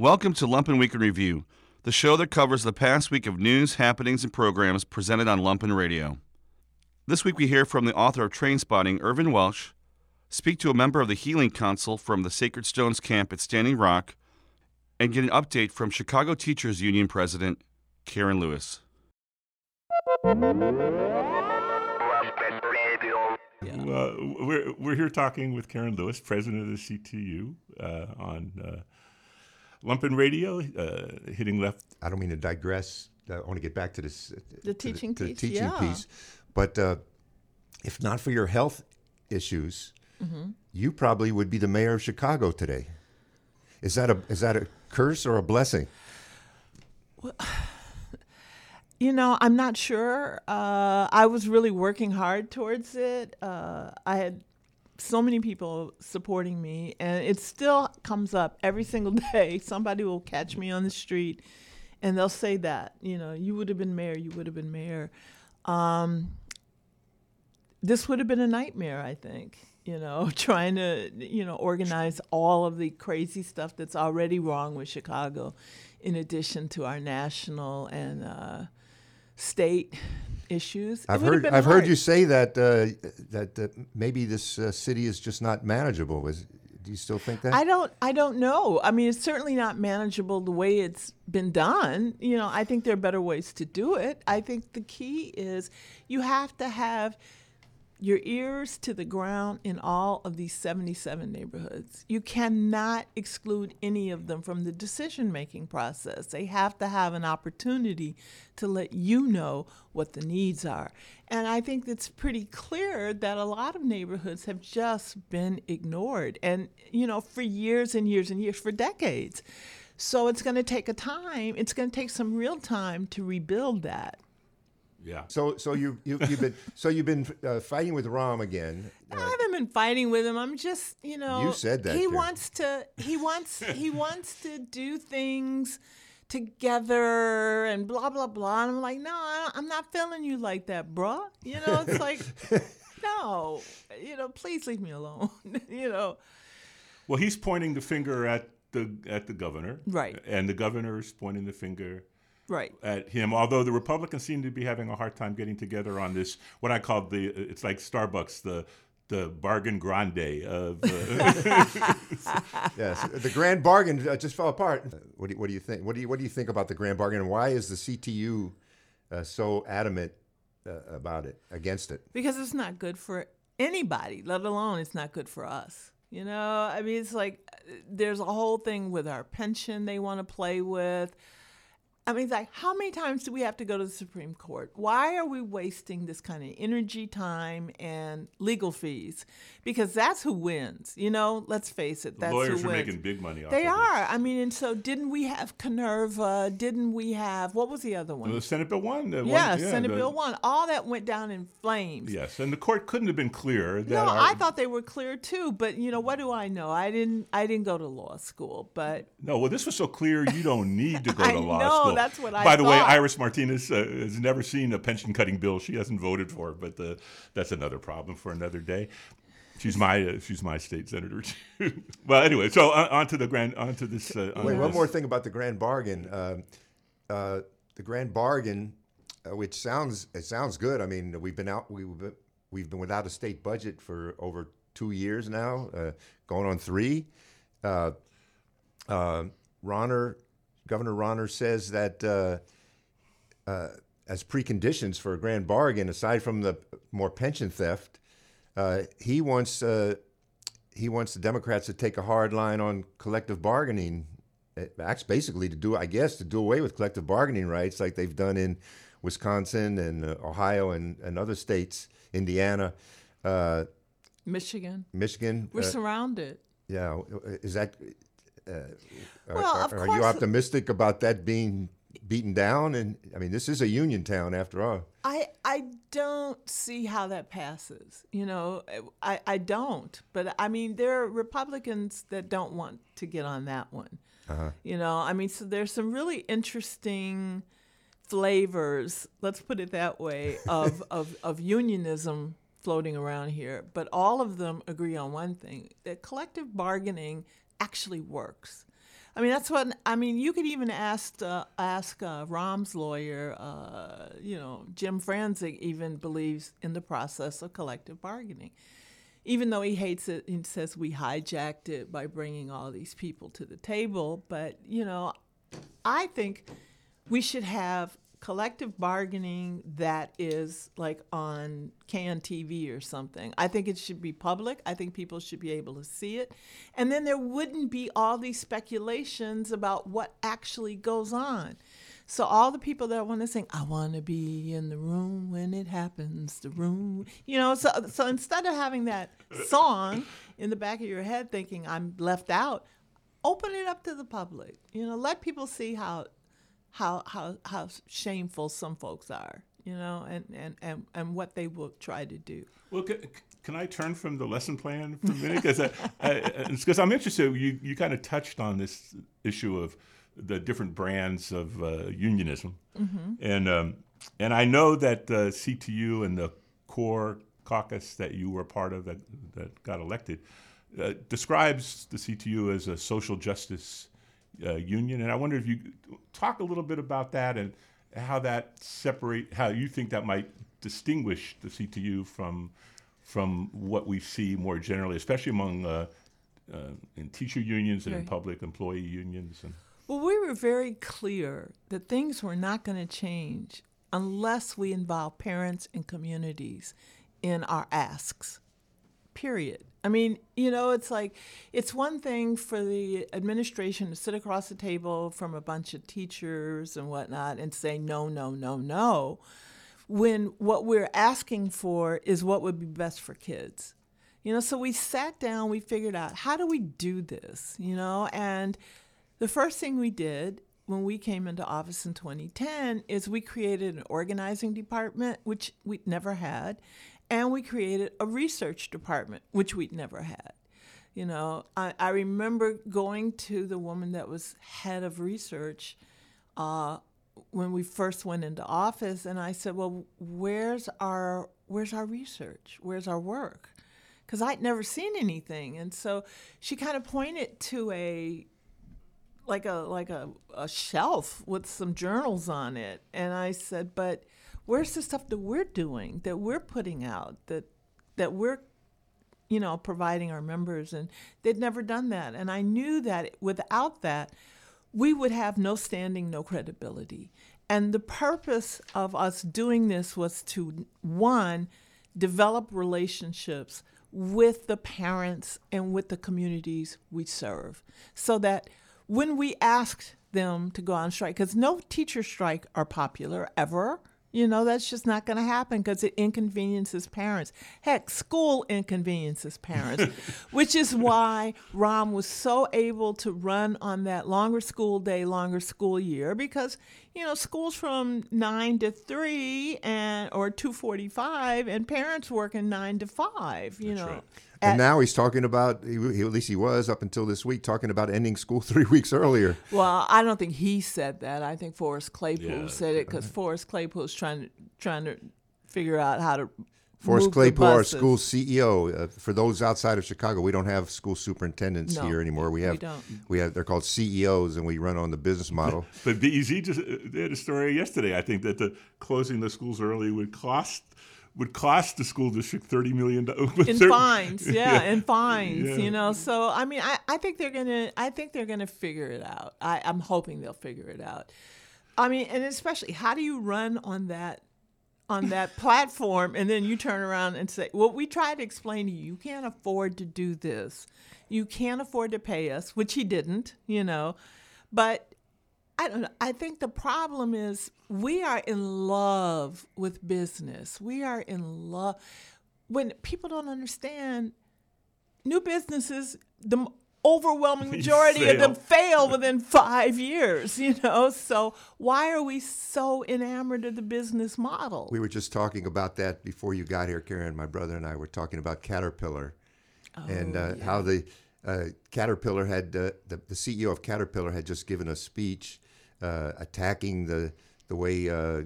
Welcome to Lumpen Week in Review, the show that covers the past week of news, happenings, and programs presented on Lumpen Radio. This week we hear from the author of Trainspotting, Irvin Welsh, speak to a member of the Healing Council from the Sacred Stones camp at Standing Rock, and get an update from Chicago Teachers Union President Karen Lewis. Uh, we're, we're here talking with Karen Lewis, president of the CTU, uh, on uh, Lumpen Radio, uh, hitting left. I don't mean to digress. I want to get back to this. The to teaching to piece, The teaching yeah. piece. But uh, if not for your health issues, Mm-hmm. you probably would be the mayor of Chicago today. Is that a is that a curse or a blessing? You know, I'm not sure. Uh, I was really working hard towards it. Uh, I had so many people supporting me, and it still comes up every single day. Somebody will catch me on the street, and they'll say that, you know, you would have been mayor, you would have been mayor. Um, this would have been a nightmare, I think. You know, trying to, you know, organize all of the crazy stuff that's already wrong with Chicago, in addition to our national and uh, state issues. I've heard I've heard you say that uh, that uh, maybe this uh, city is just not manageable. Is, do you still think that? I don't I don't know. I mean, it's certainly not manageable the way it's been done. You know, I think there are better ways to do it. I think the key is you have to have your ears to the ground in all of these 77 neighborhoods. You cannot exclude any of them from the decision making process. They have to have an opportunity to let you know what the needs are. And I think it's pretty clear that a lot of neighborhoods have just been ignored and you know for years and years and years for decades. So it's going to take a time, it's going to take some real time to rebuild that. Yeah. so so you, you you've been so you've been uh, fighting with Rahm again. I haven't been fighting with him. I'm just, you know, You said that, he Karen. wants to. He wants. he wants to do things together and blah blah blah. And I'm like, no, I'm not feeling you like that, bruh. You know, it's like, no, you know, please leave me alone. you know, Well, he's pointing the finger at the at the governor, Right. And the governor is pointing the finger right. at him. Although the Republicans seem to be having a hard time getting together on this, what I call the it's like Starbucks the the bargain grande of uh, Yes, the grand bargain uh, just fell apart. What do you, what do you think? What do you what do you think about the grand bargain, and why is the CTU uh, so adamant uh, about it, against it? because it's not good for anybody, let alone it's not good for us. You know, I mean, it's like uh, there's a whole thing with our pension they want to play with. I mean, it's like, how many times do we have to go to the Supreme Court? Why are we wasting this kind of energy, time, and legal fees? Because that's who wins. You know, let's face it, that's lawyers who are making big money off They of are. I mean, and so didn't we have Canerva? Didn't we have what was the other one? The Senate Bill One. Yes, yeah, Senate the- Bill One. All that went down in flames. Yes, and the court couldn't have been clearer that No, our, I thought they were clear too, but you know what do I know? I didn't. I didn't go to law school, but No, well, this was so clear you don't need to go to law know, school. That's what I By the way. Iris Martinez uh, has never seen a pension cutting bill. She hasn't voted for, but uh, that's another problem for another day. She's my uh, she's my state senator too. well, anyway, so uh, on to the grand on to this. Uh, on Wait, to one this. more thing about the grand bargain. Um uh, the grand bargain, uh, which sounds it sounds good. I mean, we've been out we've been, we've been without a state budget for over two years now, uh, going on three. Uh, uh, Rauner, Governor Rauner says that uh, uh, as preconditions for a grand bargain, aside from the more pension theft, uh, he wants uh, he wants the Democrats to take a hard line on collective bargaining. It acts basically to do, I guess, to do away with collective bargaining rights, like they've done in Wisconsin and uh, Ohio and, and other states, Indiana, uh, Michigan, Michigan. we're surrounded. yeah, is that? Uh, are, Well, are- of are you optimistic about that being beaten down? And I mean, this is a union town after all. I I don't see how that passes. You know, I I don't. But I mean, there are Republicans that don't want to get on that one. You know, I mean, so there's some really interesting flavors. Let's put it that way of of of unionism floating around here. But all of them agree on one thing: that collective bargaining actually works. I mean, that's what I mean. You could even ask uh, ask uh, Rahm's lawyer. Uh, you know, Jim Franczek even believes in the process of collective bargaining, even though he hates it. and says we hijacked it by bringing all these people to the table. But you know, I think we should have collective bargaining that is like on CAN TV or something. I think it should be public. I think people should be able to see it. And then there wouldn't be all these speculations about what actually goes on. So all the people that want to sing, I want to be in the room when it happens, the room, you know, so so instead of having that song in the back of your head thinking I'm left out, open it up to the public. You know, let people see how how how how shameful some folks are, you know, and and and, and what they will try to do. Well, can, can I turn from the lesson plan for a minute? Because I'm interested. You you kind of touched on this issue of the different brands of uh, unionism, mm-hmm. and um, and I know that the CTU and the core caucus that you were part of that that got elected uh, describes the CTU as a social justice uh, union, and I wonder if you talk a little bit about that and how that separate, how you think that might distinguish the CTU from from what we see more generally, especially among uh, uh, in teacher unions and right. in public employee unions. And well, we were very clear that things were not going to change unless we involve parents and communities in our asks period. I mean, you know, it's like it's one thing for the administration to sit across the table from a bunch of teachers and whatnot and say no, no, no, no, when what we're asking for is what would be best for kids. You know, so we sat down, we figured out how do we do this, you know, and the first thing we did when we came into office in 2010 is we created an organizing department, which we'd never had, and we created a research department, which we'd never had. You know, I, I remember going to the woman that was head of research uh, when we first went into office, and I said, "Well, where's our where's our research? Where's our work?" Because I'd never seen anything, and so she kind of pointed to a like a like a, a shelf with some journals on it, and I said, "But." Where's the stuff that we're doing that we're putting out that that we're you know providing our members? And they'd never done that. And i knew that without that we would have no standing no credibility. And the purpose of us doing this was to one develop relationships with the parents and with the communities we serve so that when we asked them to go on strike because no teacher strike are popular ever you know, that's just not going to happen because it inconveniences parents. Heck, school inconveniences parents, which is why Rahm was so able to run on that longer school day, longer school year because, you know, school's from 9 to 3 and or 2:45 and parents work in 9 to 5, you that's know. Right. And now he's talking about, he, he, at least he was up until this week, talking about ending school three weeks earlier. Well, I don't think he said that. I think Forrest Claypool yeah, said it because Forrest Claypool is trying to trying to figure out how to. Forrest Claypool, our school CEO. Uh, for those outside of Chicago, we don't have school superintendents no, here anymore. We have, we, don't. we have, they're called CEOs, and we run on the business model. but BEZ just they had a story yesterday. I think that the closing the schools early would cost would cost the school district thirty million dollars in fines. Yeah, yeah, in fines. Yeah. You know, so I mean, I, I think they're gonna I think they're gonna figure it out. I, I'm hoping they'll figure it out. I mean, and especially how do you run on that on that platform and then you turn around and say, "Well, we tried to explain to you, you can't afford to do this. You can't afford to pay us," which he didn't, you know. But I don't know. I think the problem is we are in love with business. We are in love. When people don't understand, new businesses, the overwhelming majority of them fail within five years, you know? So why are we so enamored of the business model? We were just talking about that before you got here, Karen. My brother and I were talking about Caterpillar oh, and uh, yeah. how the uh, Caterpillar had, uh, the, the CEO of Caterpillar had just given a speech uh, attacking the the way uh,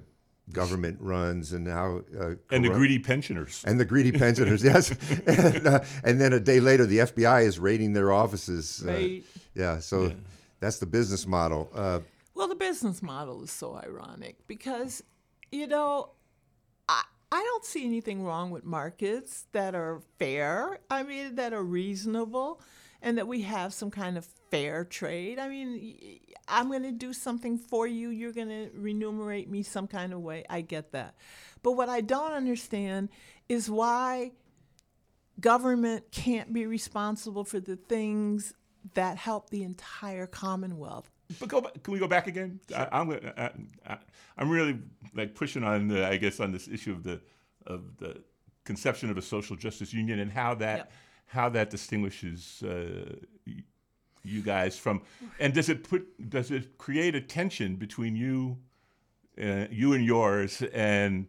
government runs and how uh, and the greedy pensioners and the greedy pensioners yes and, uh, and, then a day later the FBI is raiding their offices uh, right. yeah so yeah. that's the business model. Uh, Well, the business model is so ironic because, you know, I, I don't see anything wrong with markets that are fair. I mean, that are reasonable and that we have some kind of fair trade. I mean, I'm going to do something for you. You're going to remunerate me some kind of way. I get that. But what I don't understand is why government can't be responsible for the things that help the entire Commonwealth. But go back, can we go back again? I, I'm I, I, I'm really like pushing on the, I guess on this issue of the of the conception of a social justice union and how that Yep. How that distinguishes uh, you guys from and does it put does it create a tension between you uh, you and yours and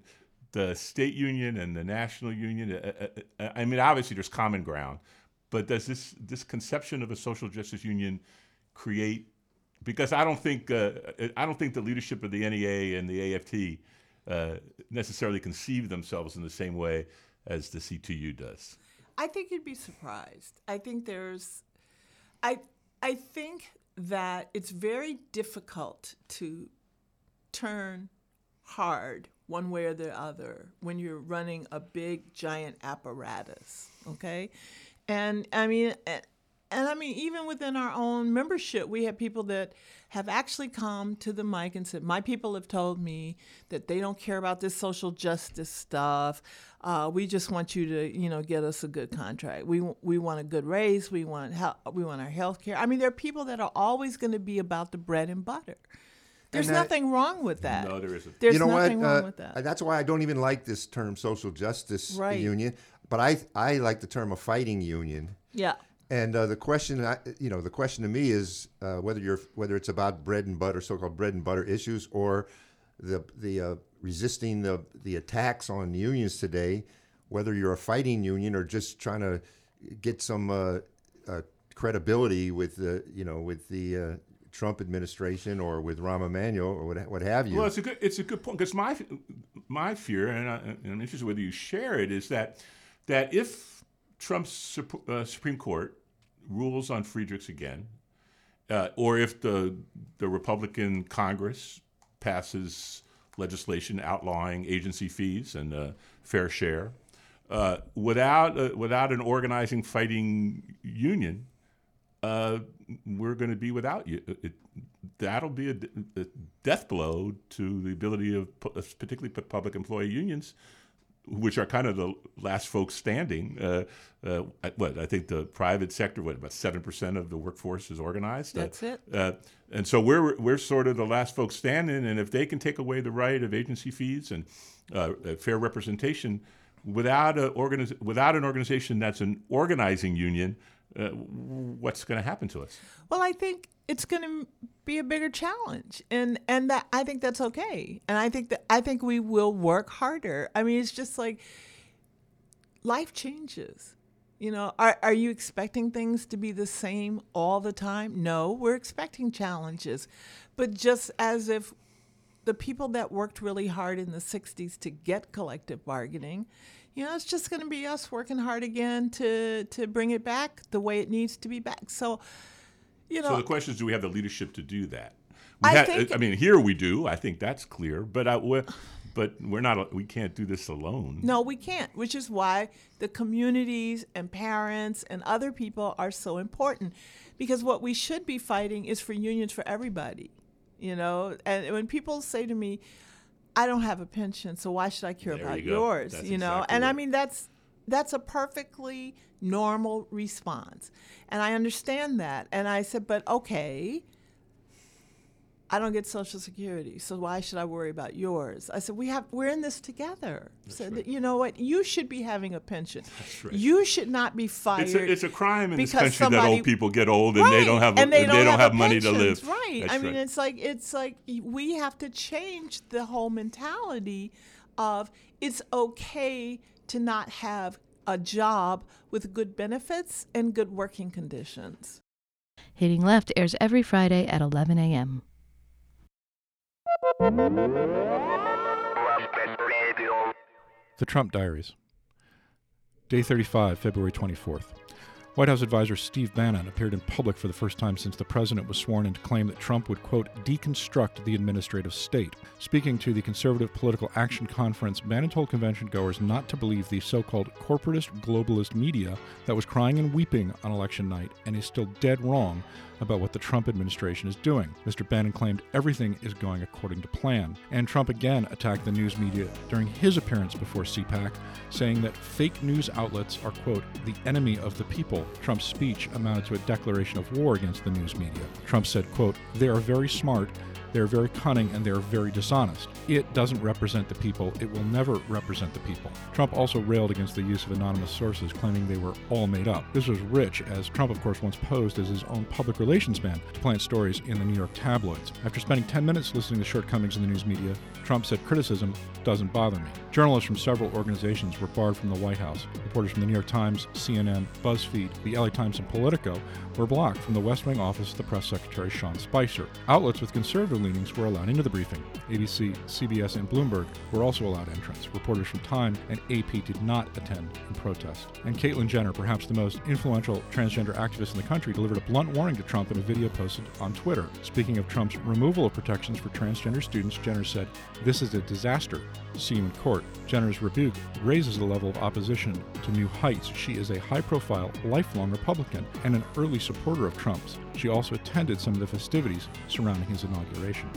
the state union and the national union uh, uh, uh, I mean obviously there's common ground but does this this conception of a social justice union create because I don't think uh, I don't think the leadership of the NEA and the AFT uh, necessarily conceive themselves in the same way as the CTU does. I think you'd be surprised. I think there's, I, I think that it's very difficult to turn hard one way or the other when you're running a big giant apparatus. Okay, and I mean. And, and I mean, even within our own membership, we have people that have actually come to the mic and said, My people have told me that they don't care about this social justice stuff. Uh, we just want you to, you know, get us a good contract. We, we want a good raise. We want help. We want our health care. I mean, there are people that are always going to be about the bread and butter. There's And that- nothing wrong with that. No, there isn't. There's you know nothing what? wrong Uh, with that. That's why I don't even like this term social justice Right. union. But I I like the term a fighting union. yeah. And uh, the question, I- you know, the question to me is uh, whether you're whether it's about bread and butter, so-called bread and butter issues, or the the uh, resisting the the attacks on unions today. Whether you're a fighting union or just trying to get some uh, uh, credibility with the you know with the uh, Trump administration or with Rahm Emanuel or what what have you. Well, it's a good it's a good point because my my fear, and, I, and I'm interested whether you share it, is that that if Trump's uh, Supreme Court rules on Friedrichs again, uh, or if the the Republican Congress passes legislation outlawing agency fees and uh, fair share, uh, without uh, without an organizing fighting union, uh, we're going to be without you. It, that'll be a, a death blow to the ability of particularly public employee unions, which are kind of the last folks standing. Uh, uh, what I think the private sector, what about seven percent of the workforce is organized. Uh, That's it. Uh, and so we're we're sort of the last folks standing. And if they can take away the right of agency fees and uh, uh, fair representation without a organiz- without an organization that's an organizing union, uh, what's going to happen to us? Well, I think it's going to be a bigger challenge, and and that I think that's okay, and I think that I think we will work harder. I mean, it's just like life changes. You know, are are you expecting things to be the same all the time? No, we're expecting challenges, but just as if the people that worked really hard in the 60s to get collective bargaining you know it's just going to be us working hard again to to bring it back the way it needs to be back so you know So the question is, do we have the leadership to do that? I We ha- think- I mean, here we do. I think that's clear. But I, we but we're not. We can't do this alone. No, we can't, which is why the communities and parents and other people are so important. Because what we should be fighting is for unions for everybody, you know? And when people say to me, I don't have a pension, so why should I care There about you yours? That's you know? exactly and I mean that's that's a perfectly normal response. And I understand that. And I said, but okay, I don't get Social Security, so why should I worry about yours? I said, we have we're in this together. so that, you know what? You should be having a pension. right. You should not be fired. It's a, it's a crime in this country that somebody- old people get old and they don't have and they and don't, they don't have, a money to pensions, live. Right. That's I mean, right. it's like it's like we have to change the whole mentality of it's okay to not have a job with good benefits and good working conditions. Hitting Left airs every Friday at 11 a.m. The Trump Diaries. Day 35, February 24th. White House advisor Steve Bannon appeared in public for the first time since the president was sworn in to claim that Trump would, quote, deconstruct the administrative state. Speaking to the Conservative Political Action Conference, Bannon told convention goers not to believe the so called corporatist globalist media that was crying and weeping on election night and is still dead wrong about what the Trump administration is doing. Mr. Bannon claimed everything is going according to plan. And Trump again attacked the news media during his appearance before CPAC, saying that fake news outlets are, quote, the enemy of the people. Trump's speech amounted to a declaration of war against the news media. Trump said, quote, they are very smart they're very cunning and they're very dishonest. It doesn't represent the people. It will never represent the people. Trump also railed against the use of anonymous sources, claiming they were all made up. This was rich, as Trump, of course, once posed as his own public relations man to plant stories in the New York tabloids. After spending 10 minutes listening to shortcomings in the news media, Trump said criticism doesn't bother me. Journalists from several organizations were barred from the White House. Reporters from the New York Times, CNN, BuzzFeed, the LA Times, and Politico were blocked from the West Wing office of the press secretary Sean Spicer. Outlets with conservative leanings were allowed into the briefing. ABC, CBS, and Bloomberg were also allowed entrance. Reporters from Time and AP did not attend in protest. And Caitlyn Jenner, perhaps the most influential transgender activist in the country, delivered a blunt warning to Trump in a video posted on Twitter. Speaking of Trump's removal of protections for transgender students, Jenner said, This is a disaster. See him in court. Jenner's rebuke raises the level of opposition to new heights. She is a high profile, lifelong Republican and an early supporter of Trump's. She also attended some of the festivities surrounding his inauguration.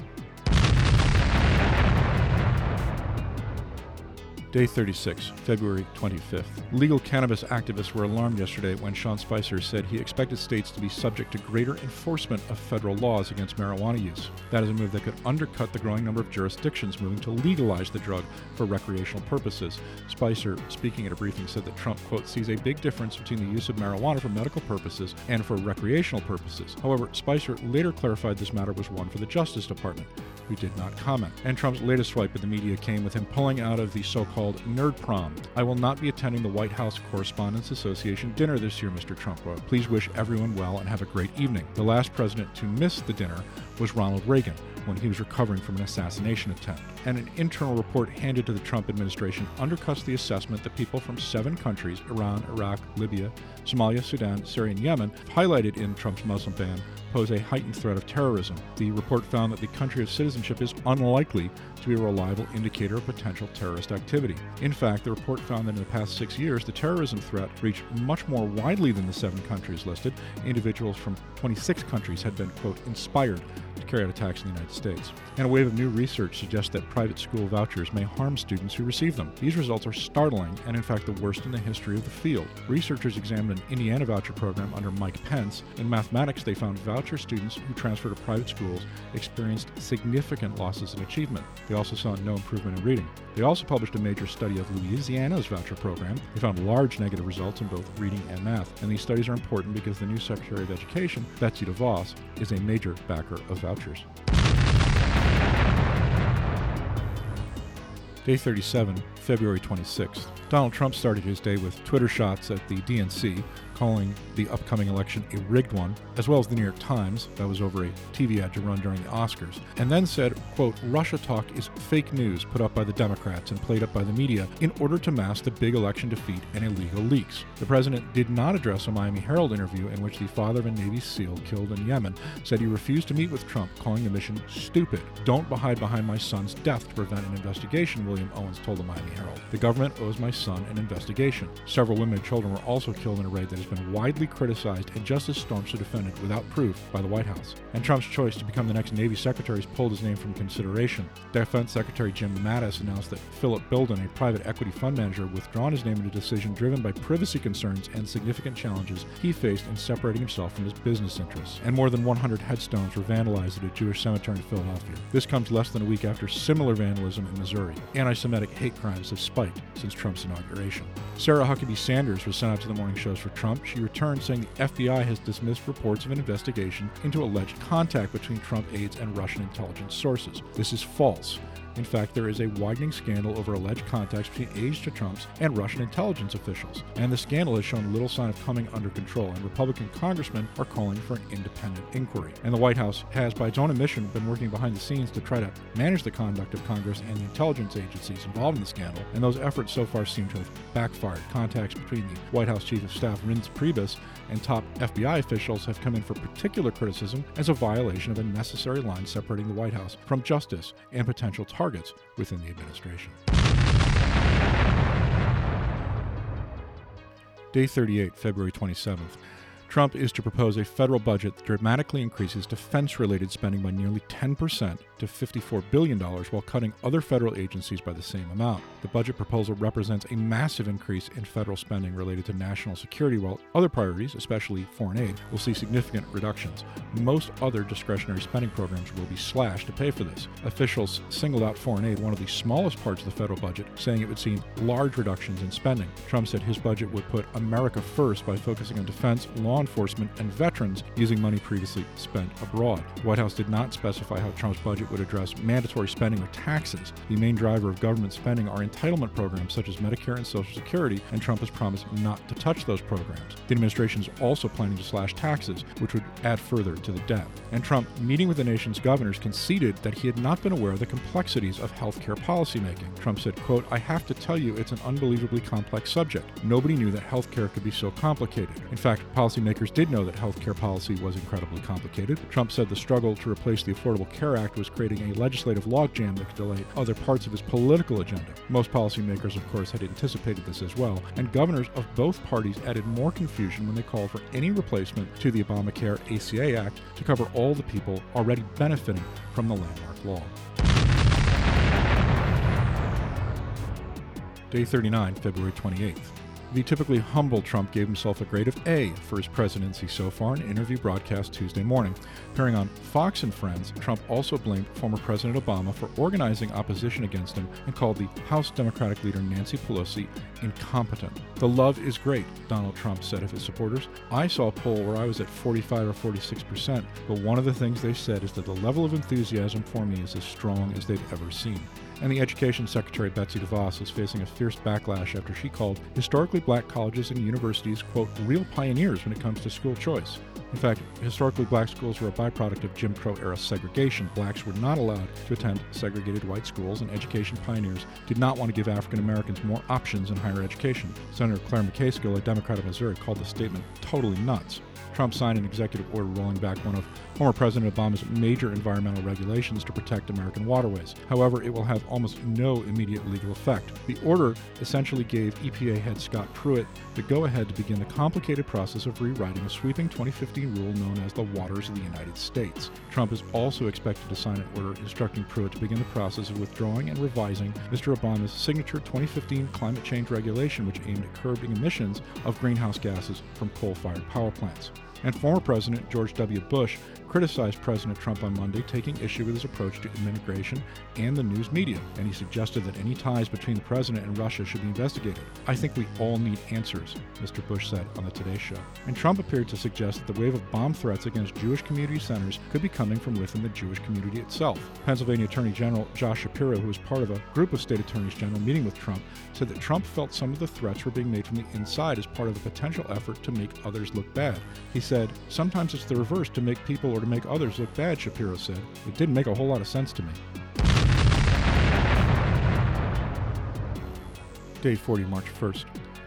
Day 36, February 25th. Legal cannabis activists were alarmed yesterday when Sean Spicer said he expected states to be subject to greater enforcement of federal laws against marijuana use. That is a move that could undercut the growing number of jurisdictions moving to legalize the drug for recreational purposes. Spicer, speaking at a briefing, said that Trump, quote, sees a big difference between the use of marijuana for medical purposes and for recreational purposes. However, Spicer later clarified this matter was one for the Justice Department, who did not comment. And Trump's latest swipe at the media came with him pulling out of the so called called Nerd Prom. I will not be attending the White House Correspondents Association dinner this year, Mr. Trump wrote. Please wish everyone well and have a great evening. The last president to miss the dinner was Ronald Reagan when he was recovering from an assassination attempt. And an internal report handed to the Trump administration undercuts the assessment that people from seven countries Iran, Iraq, Libya, Somalia, Sudan, Syria, and Yemen, highlighted in Trump's Muslim ban, pose a heightened threat of terrorism. The report found that the country of citizenship is unlikely to be a reliable indicator of potential terrorist activity. In fact, the report found that in the past six years, the terrorism threat reached much more widely than the seven countries listed. Individuals from 26 countries had been, quote, inspired carry out attacks in the United States. And a wave of new research suggests that private school vouchers may harm students who receive them. These results are startling and, in fact, the worst in the history of the field. Researchers examined an Indiana voucher program under Mike Pence. In mathematics, they found voucher students who transferred to private schools experienced significant losses in achievement. They also saw no improvement in reading. They also published a major study of Louisiana's voucher program. They found large negative results in both reading and math. And these studies are important because the new Secretary of Education, Betsy DeVos, is a major backer of vouchers structures. Day 37, February 26th. Donald Trump started his day with Twitter shots at the DNC, calling the upcoming election a rigged one, as well as the New York Times, that was over a TV ad to run during the Oscars, and then said, quote, Russia talk is fake news put up by the Democrats and played up by the media in order to mask the big election defeat and illegal leaks. The president did not address a Miami Herald interview in which the father of a Navy SEAL killed in Yemen said he refused to meet with Trump, calling the mission stupid. Don't hide behind my son's death to prevent an investigation, William Owens told the Miami Herald. The government owes my son an investigation. Several women and children were also killed in a raid that has been widely criticized and Justice as staunchly defended without proof by the White House. And Trump's choice to become the next Navy Secretary has pulled his name from consideration. Defense Secretary Jim Mattis announced that Philip Bilden, a private equity fund manager, withdrawn his name in a decision driven by privacy concerns and significant challenges he faced in separating himself from his business interests. And more than 100 headstones were vandalized at a Jewish cemetery in Philadelphia. This comes less than a week after similar vandalism in Missouri. Anti Semitic hate crimes have spiked since Trump's inauguration. Sarah Huckabee Sanders was sent out to the morning shows for Trump. She returned saying the FBI has dismissed reports of an investigation into alleged contact between Trump aides and Russian intelligence sources. This is false. In fact, there is a widening scandal over alleged contacts between aides to Trump's and Russian intelligence officials. And the scandal has shown little sign of coming under control, and Republican congressmen are calling for an independent inquiry. And the White House has, by its own admission, been working behind the scenes to try to manage the conduct of Congress and the intelligence agencies involved in the scandal, and those efforts so far seem to have backfired. Contacts between the White House Chief of Staff Reince Priebus and top FBI officials have come in for particular criticism as a violation of a necessary line separating the White House from justice and potential targets within the administration. Day 38, February 27th. Trump is to propose a federal budget that dramatically increases defense related spending by nearly 10% to $54 billion while cutting other federal agencies by the same amount. The budget proposal represents a massive increase in federal spending related to national security, while other priorities, especially foreign aid, will see significant reductions. Most other discretionary spending programs will be slashed to pay for this. Officials singled out foreign aid, one of the smallest parts of the federal budget, saying it would see large reductions in spending. Trump said his budget would put America first by focusing on defense, law enforcement, and veterans using money previously spent abroad. The White House did not specify how Trump's budget would address mandatory spending or taxes. The main driver of government spending are entitlement programs such as Medicare and Social Security, and Trump has promised not to touch those programs. The administration is also planning to slash taxes, which would add further to the debt. And Trump, meeting with the nation's governors, conceded that he had not been aware of the complexities of healthcare policymaking. Trump said, quote, I have to tell you it's an unbelievably complex subject. Nobody knew that healthcare could be so complicated. In fact, policymakers did know that healthcare policy was incredibly complicated. Trump said the struggle to replace the Affordable Care Act was creating a legislative logjam that could delay other parts of his political agenda. Most policymakers, of course, had anticipated this as well, and governors of both parties added more confusion when they called for any replacement to the Obamacare ACA Act to cover all the people already benefiting from the landmark law. Day 39, February 28th. The typically humble Trump gave himself a grade of A for his presidency so far in an interview broadcast Tuesday morning. Appearing on Fox and Friends, Trump also blamed former President Obama for organizing opposition against him and called the House Democratic leader Nancy Pelosi incompetent. The love is great, Donald Trump said of his supporters. I saw a poll where I was at 45 or 46 percent, but one of the things they said is that the level of enthusiasm for me is as strong as they've ever seen and the Education Secretary Betsy DeVos is facing a fierce backlash after she called historically black colleges and universities, quote, real pioneers when it comes to school choice. In fact, historically black schools were a byproduct of Jim Crow era segregation. Blacks were not allowed to attend segregated white schools, and education pioneers did not want to give African Americans more options in higher education. Senator Claire McCaskill, a Democrat of Missouri, called the statement totally nuts. Trump signed an executive order rolling back one of former President Obama's major environmental regulations to protect American waterways. However, it will have almost no immediate legal effect. The order essentially gave EPA head Scott Pruitt the go ahead to begin the complicated process of rewriting a sweeping 2015 rule known as the Waters of the United States. Trump is also expected to sign an order instructing Pruitt to begin the process of withdrawing and revising Mr. Obama's signature 2015 climate change regulation, which aimed at curbing emissions of greenhouse gases from coal fired power plants. And former President George W. Bush criticized President Trump on Monday, taking issue with his approach to immigration and the news media, and he suggested that any ties between the president and Russia should be investigated. I think we all need answers, Mr. Bush said on the Today Show. And Trump appeared to suggest that the wave of bomb threats against Jewish community centers could be coming from within the Jewish community itself. Pennsylvania Attorney General Josh Shapiro, who was part of a group of state attorneys general meeting with Trump, said that Trump felt some of the threats were being made from the inside as part of a potential effort to make others look bad. He said, Sometimes it's the reverse to make people or to make others look bad, Shapiro said. It didn't make a whole lot of sense to me. Day 40, March 1st.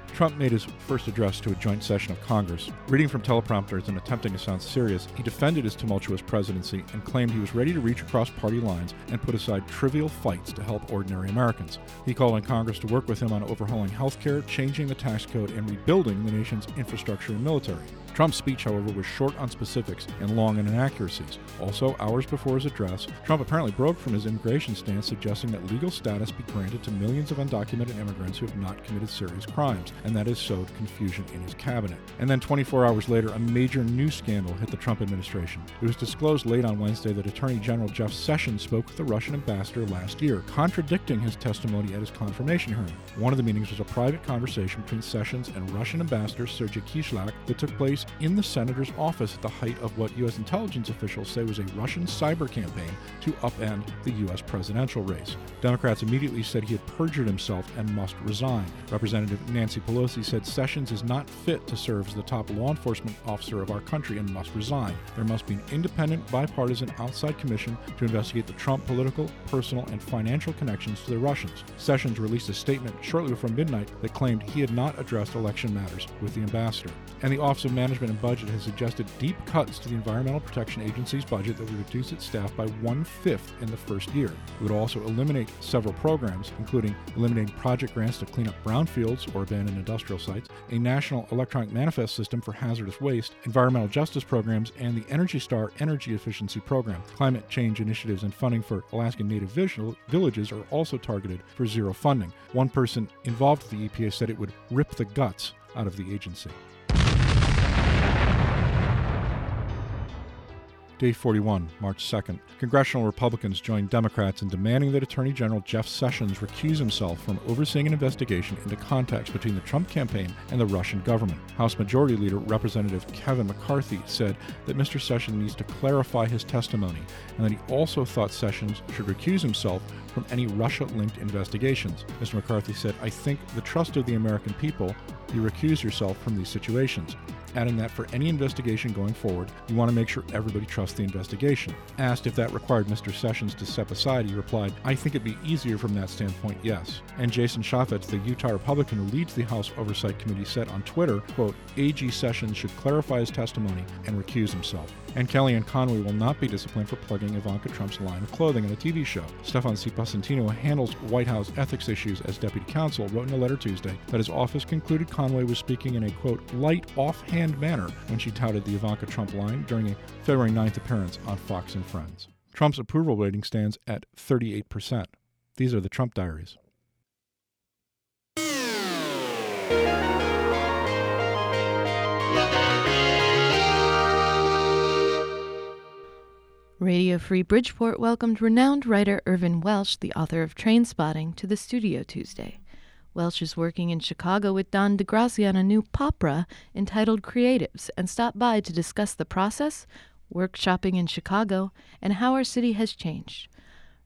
Trump made his first address to a joint session of Congress. Reading from teleprompters and attempting to sound serious, he defended his tumultuous presidency and claimed he was ready to reach across party lines and put aside trivial fights to help ordinary Americans. He called on Congress to work with him on overhauling health care, changing the tax code, and rebuilding the nation's infrastructure and military. Trump's speech, however, was short on specifics and long on inaccuracies. Also, hours before his address, Trump apparently broke from his immigration stance, suggesting that legal status be granted to millions of undocumented immigrants who have not committed serious crimes. and that has sowed confusion in his cabinet. And then 24 hours later, a major new scandal hit the Trump administration. It was disclosed late on Wednesday that Attorney General Jeff Sessions spoke with the Russian ambassador last year, contradicting his testimony at his confirmation hearing. One of the meetings was a private conversation between Sessions and Russian ambassador Sergei Kislyak that took place in the senator's office at the height of what U.S. intelligence officials say was a Russian cyber campaign to upend the U.S. presidential race. Democrats immediately said he had perjured himself and must resign. Representative Nancy Pelosi said Sessions is not fit to serve as the top law enforcement officer of our country and must resign. There must be an independent, bipartisan outside commission to investigate the Trump political, personal, and financial connections to the Russians. Sessions released a statement shortly before midnight that claimed he had not addressed election matters with the ambassador. And the Office of and Budget has suggested deep cuts to the Environmental Protection Agency's budget that would reduce its staff by one fifth in the first year. It would also eliminate several programs, including eliminating project grants to clean up brownfields or abandoned industrial sites, a national electronic manifest system for hazardous waste, environmental justice programs, and the Energy Star Energy Efficiency Program. Climate change initiatives and funding for Alaskan Native villages are also targeted for zero funding. One person involved with the EPA said it would rip the guts out of the agency. Day 41, March 2nd. Congressional Republicans joined Democrats in demanding that Attorney General Jeff Sessions recuse himself from overseeing an investigation into contacts between the Trump campaign and the Russian government. House Majority Leader Representative Kevin McCarthy said that Mr. Sessions needs to clarify his testimony and that he also thought Sessions should recuse himself from any Russia linked investigations. Mr. McCarthy said, I think the trust of the American people, you recuse yourself from these situations adding that for any investigation going forward, you want to make sure everybody trusts the investigation. Asked if that required Mr. Sessions to step aside, he replied, I think it'd be easier from that standpoint, yes. And Jason Chaffetz, the Utah Republican who leads the House Oversight Committee, said on Twitter, quote, AG Sessions should clarify his testimony and recuse himself. And Kellyanne Conway will not be disciplined for plugging Ivanka Trump's line of clothing in a TV show. Stefan C. Passantino handles White House ethics issues as deputy counsel, wrote in a letter Tuesday that his office concluded Conway was speaking in a, quote, light, offhand manner when she touted the Ivanka Trump line during a February 9th appearance on Fox and Friends. Trump's approval rating stands at 38%. These are the Trump diaries. Radio Free Bridgeport welcomed renowned writer Irvin Welsh, the author of Trainspotting, to the studio Tuesday. Welsh is working in Chicago with Don DeGrazia on a new popra entitled Creatives and stopped by to discuss the process, workshopping in Chicago, and how our city has changed.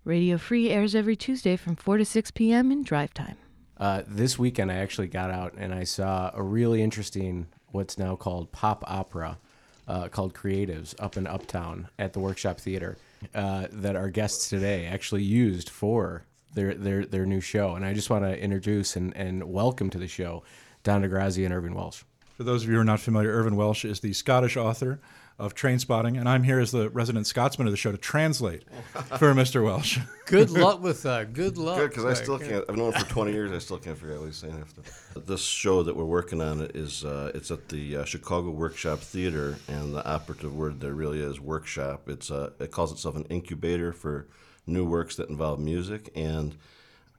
Radio Free airs every Tuesday from 4 to 6 p.m. in drive time. Uh, this weekend, I actually got out and I saw a really interesting, what's now called pop opera, uh, called Creatives, up in Uptown at the Workshop Theater, uh, that our guests today actually used for their their their new show. And I just want to introduce and, and welcome to the show Don DeGrazia and Irvin Welsh. For those of you who are not familiar, Irvin Welsh is the Scottish author of Trainspotting, and I'm here as the resident Scotsman of the show to translate for Mr. Welsh. Good luck with that. Good luck. Good, because I still can't. I've known him for 20 years. I still can't figure out what he's saying after. This show that we're working on is uh, it's at the uh, Chicago Workshop Theater, and the operative word there really is workshop. It's uh, it calls itself an incubator for new works that involve music, and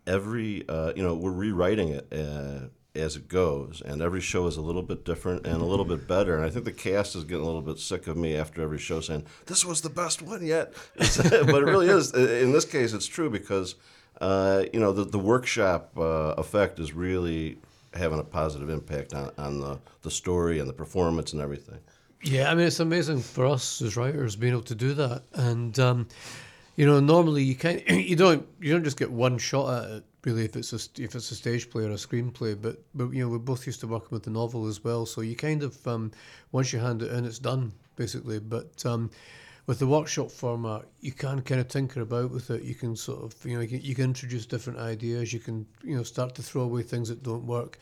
every uh, you know we're rewriting it uh, as it goes, and every show is a little bit different and a little bit better. And I think the cast is getting a little bit sick of me after every show saying this was the best one yet, but it really is. In this case, it's true because uh, you know the the workshop uh, effect is really having a positive impact on, on the, the story and the performance and everything. Yeah, I mean it's amazing for us as writers being able to do that, and um, you know normally you can't you don't you don't just get one shot at it really if it's a if it's a stage play or a screenplay. But but you know we're both used to working with the novel as well, so you kind of um, once you hand it in, it's done basically. But um, with the workshop format, you can kind of tinker about with it. You can sort of you know you can, you can introduce different ideas. You can you know start to throw away things that don't work.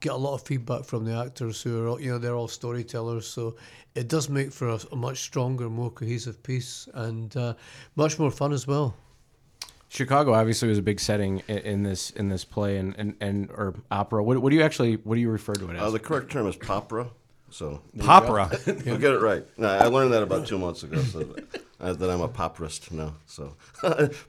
Get a lot of feedback from the actors who are all, you know they're all storytellers, so it does make for a, a much stronger, more cohesive piece and uh, much more fun as well. Chicago obviously was a big setting in, in this in this play and, and, and or opera. What, what do you actually what do you refer to it as? Uh, the correct term is popra. So Popra. We'll get it right. No, I learned that about two months ago. So uh, that I'm a poprist now. So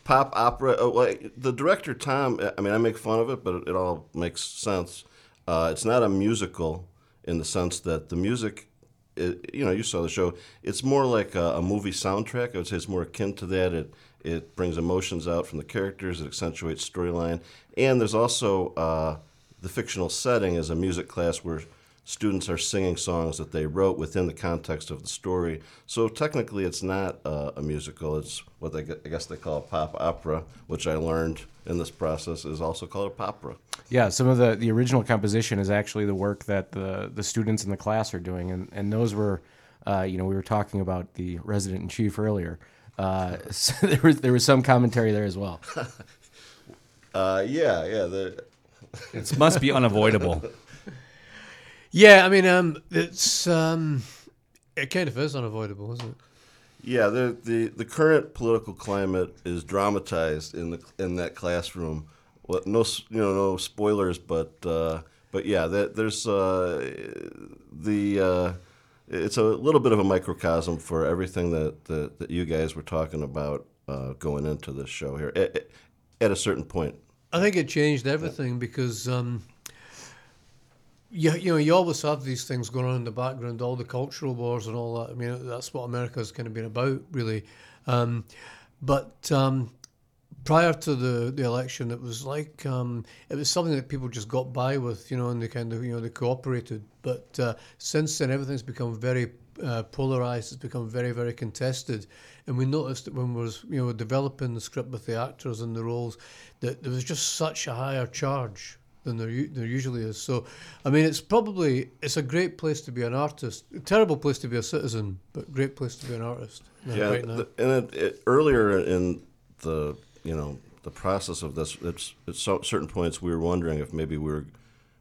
pop opera. Oh, well, the director Tom. I mean, I make fun of it, but it, it all makes sense. Uh, it's not a musical in the sense that the music, it, you know, you saw the show. It's more like a, a movie soundtrack. I would say it's more akin to that. It it brings emotions out from the characters. It accentuates storyline, and there's also uh, the fictional setting is a music class where students are singing songs that they wrote within the context of the story. So technically, it's not uh, a musical. It's what they, I guess they call a pop opera, which I learned in this process is also called a popera. Yeah, some of the, the original composition is actually the work that the, the students in the class are doing, and, and those were, uh, you know, we were talking about the resident in chief earlier. Uh, so there was there was some commentary there as well. Uh, yeah, yeah. The, It must be unavoidable. Yeah, I mean, um, it's um, it kind of is unavoidable, isn't it? Yeah, the, the the current political climate is dramatized in the in that classroom. Well, no, you know, no spoilers, but uh, but yeah, that, there's uh, the uh, it's a little bit of a microcosm for everything that that, that you guys were talking about uh, going into this show here at, at a certain point. I think it changed everything because um, you, you know you always have these things going on in the background, all the cultural wars and all that. I mean that's what America's kind of been about, really. Um, but um, prior to the, the election, it was like um, it was something that people just got by with, you know, and they kind of you know they cooperated. But uh, since then, everything's become very uh, polarized. It's become very very contested, and we noticed that when we was you know developing the script with the actors and the roles, that there was just such a higher charge than there, there usually is. So, I mean, it's probably it's a great place to be an artist. A terrible place to be a citizen, but great place to be an artist. Yeah, right the- and it, it, earlier in the you know the process of this, it's at so, certain points we were wondering if maybe we were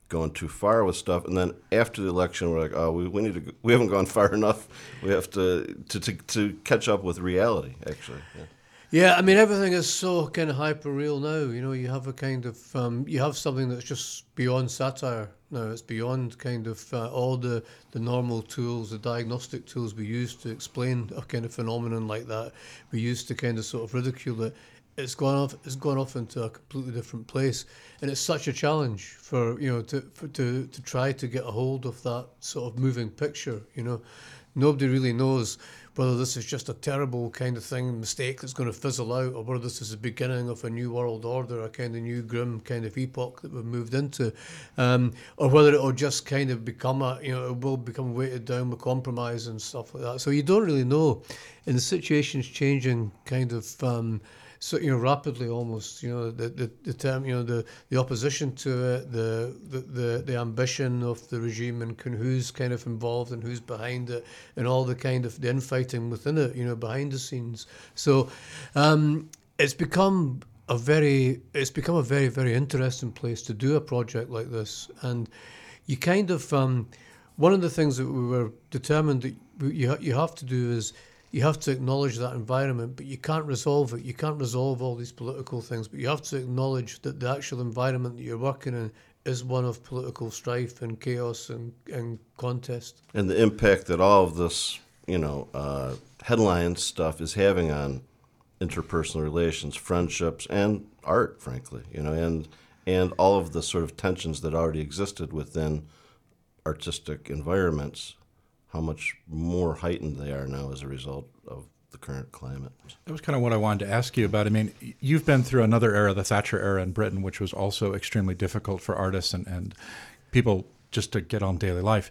going too far with stuff, and then after the election, we're like, oh, we, we need to, we haven't gone far enough. We have to to, to, to catch up with reality. Actually, yeah. Yeah, I mean everything is so kind of hyper real now. You know, you have a kind of um, you have something that's just beyond satire now. It's beyond kind of uh, all the the normal tools, the diagnostic tools we use to explain a kind of phenomenon like that. We use to kind of sort of ridicule it. It's gone off. It's gone off into a completely different place, and it's such a challenge for you know to for, to to try to get a hold of that sort of moving picture. You know, nobody really knows whether this is just a terrible kind of thing, mistake that's going to fizzle out, or whether this is the beginning of a new world order, a kind of new grim kind of epoch that we've moved into, um, or whether it'll just kind of become a, you know, it will become weighted down with compromise and stuff like that. So you don't really know, and the situation's changing kind of. Um, so you know rapidly almost you know the the, the term you know the, the opposition to it the, the the the ambition of the regime and of who's kind of involved and who's behind it and all the kind of the infighting within it you know behind the scenes. So um, it's become a very it's become a very very interesting place to do a project like this. And you kind of um, one of the things that we were determined that you you have to do is you have to acknowledge that environment, but you can't resolve it. You can't resolve all these political things, but you have to acknowledge that the actual environment that you're working in is one of political strife and chaos and, and contest. and the impact that all of this, you know, uh, headline stuff is having on interpersonal relations, friendships, and art, frankly, you know, and and all of the sort of tensions that already existed within artistic environments, how much more heightened they are now as a result of the current climate. That was kind of what I wanted to ask you about. I mean, you've been through another era, the Thatcher era in Britain, which was also extremely difficult for artists and, and people just to get on daily life.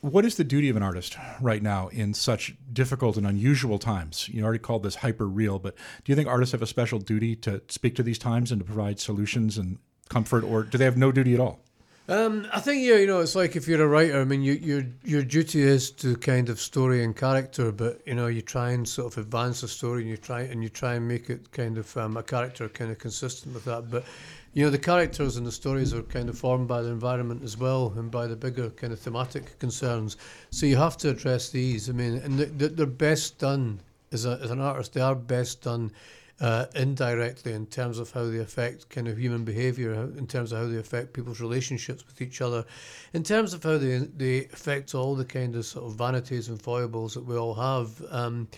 What is the duty of an artist right now in such difficult and unusual times? You already called this hyper real, but do you think artists have a special duty to speak to these times and to provide solutions and comfort, or do they have no duty at all? Um, I think yeah, you know, it's like if you're a writer. I mean, you, your your duty is to kind of story and character, but you know, you try and sort of advance the story, and you try and you try and make it kind of um, a character kind of consistent with that. But you know, the characters and the stories are kind of formed by the environment as well, and by the bigger kind of thematic concerns. So you have to address these. I mean, and they're, best done as, a, as an artist. They are best done uh, indirectly in terms of how they affect kind of human behaviour, in terms of how they affect people's relationships with each other, in terms of how they they affect all the kind of sort of vanities and foibles that we all have, um,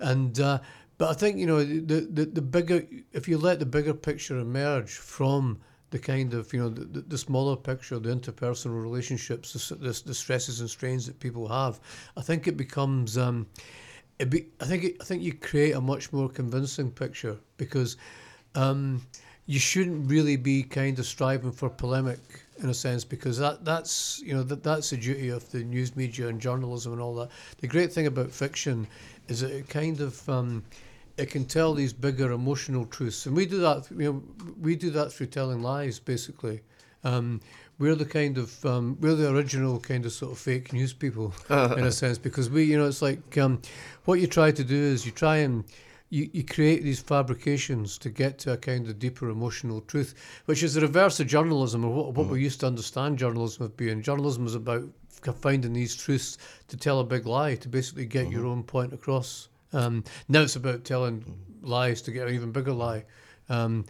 and. Uh, but I think you know the, the the bigger if you let the bigger picture emerge from the kind of you know the, the, smaller picture, the interpersonal relationships, the, the, the stresses and strains that people have, I think it becomes. Um, be, I think it, I think you create a much more convincing picture because um, you shouldn't really be kind of striving for polemic in a sense because that that's you know that that's the duty of the news media and journalism and all that. The great thing about fiction is that it kind of um, it can tell these bigger emotional truths, and we do that. You know, we do that through telling lies, basically. Um, we're the kind of um, we're the original kind of sort of fake news people in a sense because we you know it's like um, what you try to do is you try and you, you create these fabrications to get to a kind of deeper emotional truth, which is the reverse of journalism or what, what we used to understand journalism as being. Journalism is about finding these truths to tell a big lie, to basically get your own point across. Um, now it's about telling lies to get an even bigger lie. Um,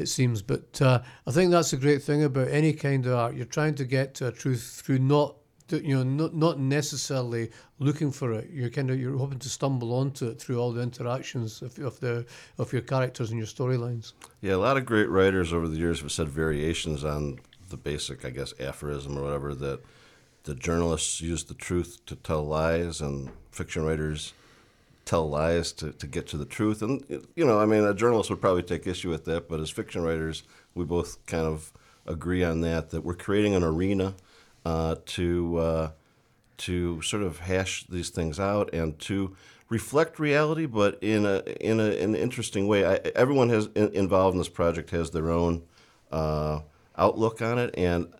it seems, but uh, I think that's a great thing about any kind of art. You're trying to get to a truth through not, you know, not not necessarily looking for it. You're kind of you're hoping to stumble onto it through all the interactions of, of the of your characters and your storylines. Yeah, a lot of great writers over the years have said variations on the basic, I guess, aphorism or whatever that the journalists use the truth to tell lies, and fiction writers tell lies to, to get to the truth. And, you know, I mean, a journalist would probably take issue with that, but as fiction writers, we both kind of agree on that, that we're creating an arena uh, to, uh, to sort of hash these things out and to reflect reality, but in a in a, an interesting way. I, everyone has in, involved in this project has their own uh, outlook on it, and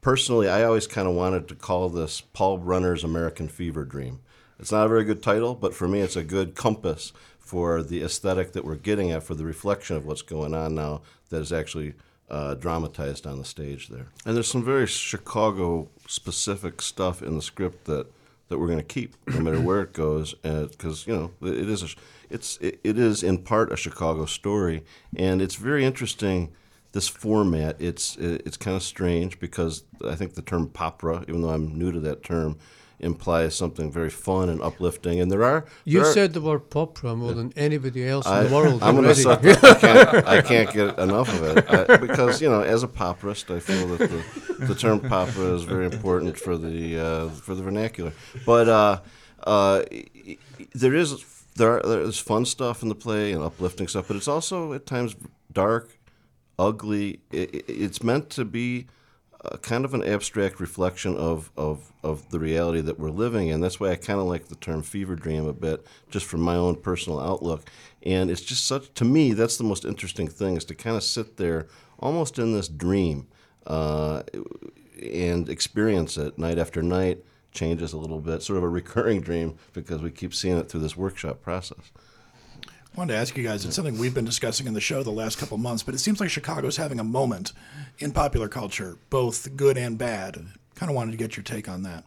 personally, I always kind of wanted to call this Paul Brunner's American Fever Dream. It's not a very good title, but for me, it's a good compass for the aesthetic that we're getting at, for the reflection of what's going on now that is actually uh, dramatized on the stage there. And there's some very Chicago specific stuff in the script that, that we're going to keep, no matter where it goes, because you know it is a, it's it, it is in part a Chicago story, and it's very interesting this format it's it's kind of strange because I think the term popera, even though I'm new to that term, implies something very fun and uplifting. And there are You there are- said the word popera more than anybody else I, in the world. I'm already. suck. I can't, I can't get enough of it I, because you know, as a popperist, I feel that the, the term popera is very important for the uh, for the vernacular. But uh, uh, there is there are, there's fun stuff in the play and uplifting stuff, but it's also at times dark, ugly. It, it- it's meant to be uh, kind of an abstract reflection of, of, of the reality that we're living in. That's why I kind of like the term fever dream a bit, just from my own personal outlook. And it's just such, to me, that's the most interesting thing is to kind of sit there almost in this dream uh, and experience it night after night. Changes a little bit, sort of a recurring dream because we keep seeing it through this workshop process. Wanted to ask you guys, it's something we've been discussing in the show the last couple months, but it seems like Chicago's having a moment in popular culture, both good and bad. Kind of wanted to get your take on that.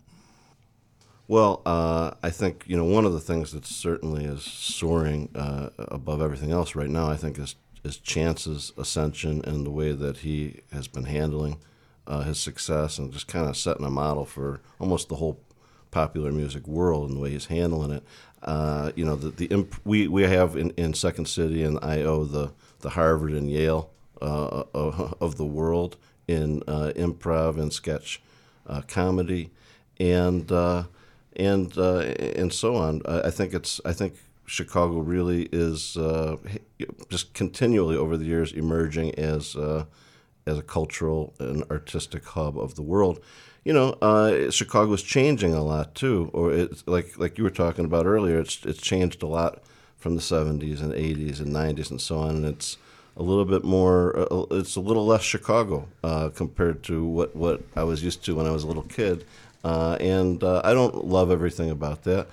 Well, uh, I think you know one of the things that certainly is soaring uh, above everything else right now. I think is is Chance's ascension and the way that he has been handling uh, his success and just kind of setting a model for almost the whole popular music world and the way he's handling it. Uh, you know, the, the imp- we we have in, in Second City and IO the the Harvard and Yale uh, of, of the world in uh, improv and sketch uh, comedy, and uh, and uh, and so on. I, think it's I think Chicago really is uh, just continually over the years emerging as uh, as a cultural and artistic hub of the world. You know, uh, Chicago is changing a lot too, or it's like like you were talking about earlier. It's it's changed a lot from the '70s and '80s and '90s and so on, and it's a little bit more. Uh, it's a little less Chicago uh, compared to what what I was used to when I was a little kid, uh, and uh, I don't love everything about that,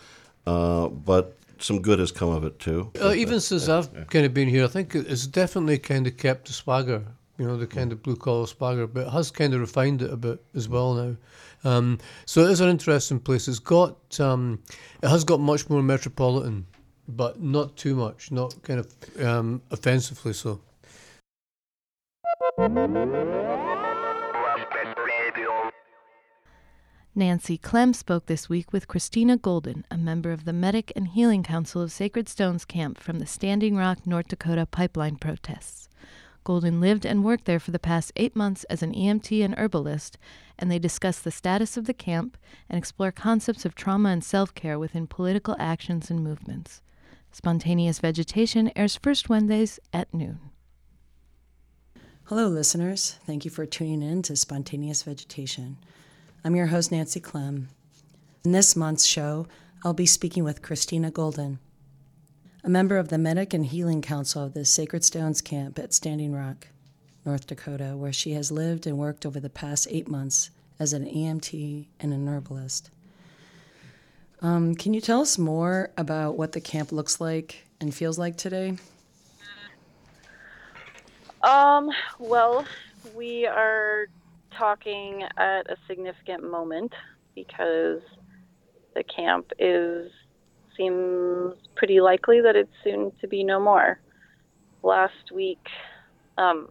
uh, but some good has come of it too. Uh, even since I've kind of been here, I think it's definitely kind of kept the swagger, you know, the kind of blue collar swagger, but it has kind of refined it a bit as well now. Um, so it is an interesting place. It's got, um, it has got much more metropolitan, but not too much, not kind of um, offensively so. Nancy Clem spoke this week with Christina Golden, a member of the Medic and Healing Council of Sacred Stones Camp from the Standing Rock, North Dakota pipeline protests. Golden lived and worked there for the past eight months as an EMT and herbalist, and they discuss the status of the camp and explore concepts of trauma and self care within political actions and movements. Spontaneous Vegetation airs first Wednesdays at noon. Hello, listeners. Thank you for tuning in to Spontaneous Vegetation. I'm your host, Nancy Clem. In this month's show, I'll be speaking with Christina Golden, a member of the Medic and Healing Council of the Sacred Stones Camp at Standing Rock, North Dakota, where she has lived and worked over the past eight months as an EMT and an herbalist. Um, can you tell us more about what the camp looks like and feels like today? Um, well, we are talking at a significant moment because the camp is seems pretty likely that it's soon to be no more. Last week, um,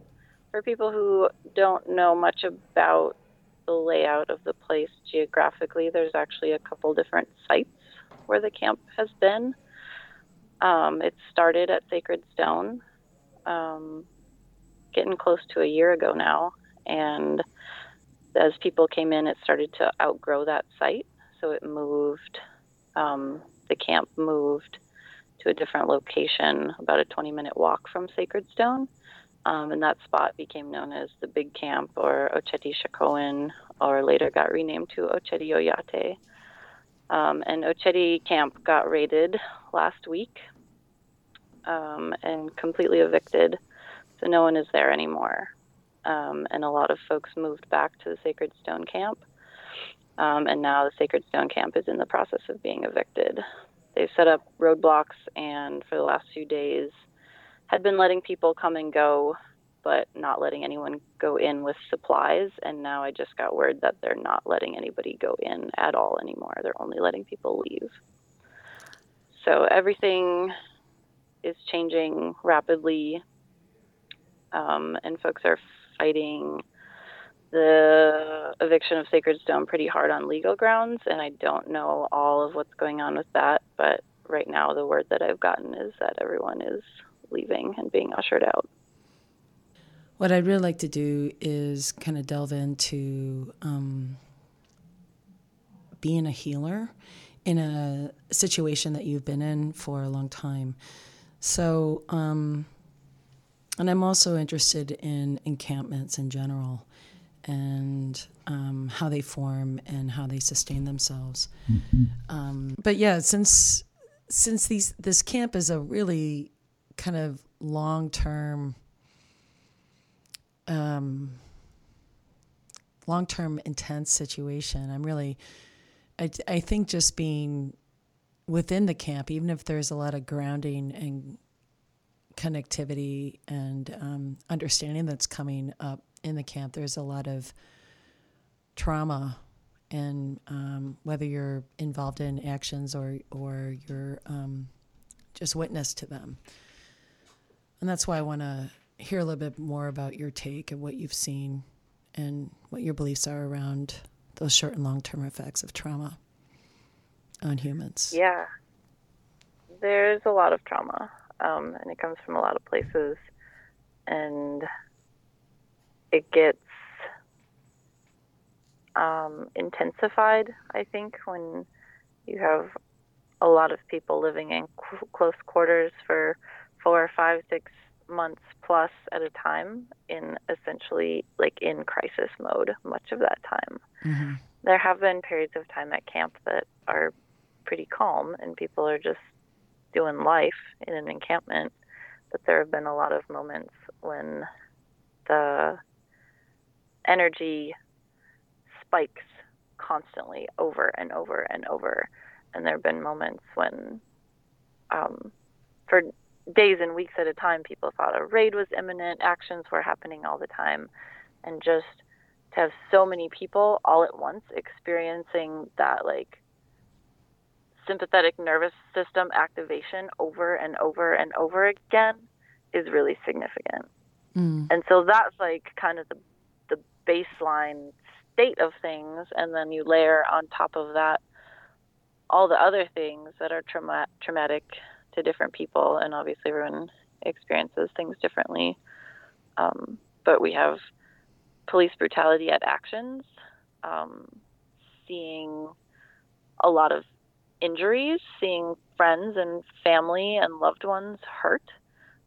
for people who don't know much about the layout of the place geographically, there's actually a couple different sites where the camp has been. Um, it started at Sacred Stone, um, getting close to a year ago now, and as people came in, it started to outgrow that site, so it moved. Um, the camp moved to a different location, about a 20-minute walk from Sacred Stone. Um, and that spot became known as the Big Camp or Oceti Sakowin, or later got renamed to Oceti Oyate. Um, and Oceti Camp got raided last week um, and completely evicted, so no one is there anymore. Um, and a lot of folks moved back to the Sacred Stone Camp. Um, and now the Sacred Stone Camp is in the process of being evicted. They've set up roadblocks and for the last few days had been letting people come and go, but not letting anyone go in with supplies. And now I just got word that they're not letting anybody go in at all anymore. They're only letting people leave. So everything is changing rapidly, um, and folks are fighting the eviction of Sacred Stone pretty hard on legal grounds, and I don't know all of what's going on with that. But right now, the word that I've gotten is that everyone is leaving and being ushered out. What I'd really like to do is kind of delve into um, being a healer in a situation that you've been in for a long time. So, um, and I'm also interested in encampments in general and um, how they form and how they sustain themselves. Mm-hmm. Um, but yeah, since since these this camp is a really kind of long term, um, long term intense situation, I'm really, I, I think just being within the camp, even if there's a lot of grounding and connectivity and um, understanding that's coming up in the camp, there's a lot of trauma, and um, whether you're involved in actions or or you're um, just witness to them, and that's why I want to hear a little bit more about your take and what you've seen and what your beliefs are around those short and long term effects of trauma on humans. Yeah, there's a lot of trauma, um, and it comes from a lot of places, and it gets um, intensified, I think, when you have a lot of people living in close quarters for four, five, six months plus at a time in essentially like in crisis mode much of that time. Mm-hmm. There have been periods of time at camp that are pretty calm and people are just doing life in an encampment, but there have been a lot of moments when the energy spikes constantly over and over and over. And there have been moments when, um, for days and weeks at a time, people thought a raid was imminent, actions were happening all the time. And just to have so many people all at once experiencing that, like, sympathetic nervous system activation over and over and over again is really significant. Mm. And so that's like kind of the baseline state of things, and then you layer on top of that all the other things that are trauma- traumatic to different people, and obviously everyone experiences things differently. Um, but we have police brutality at actions, um, seeing a lot of injuries, seeing friends and family and loved ones hurt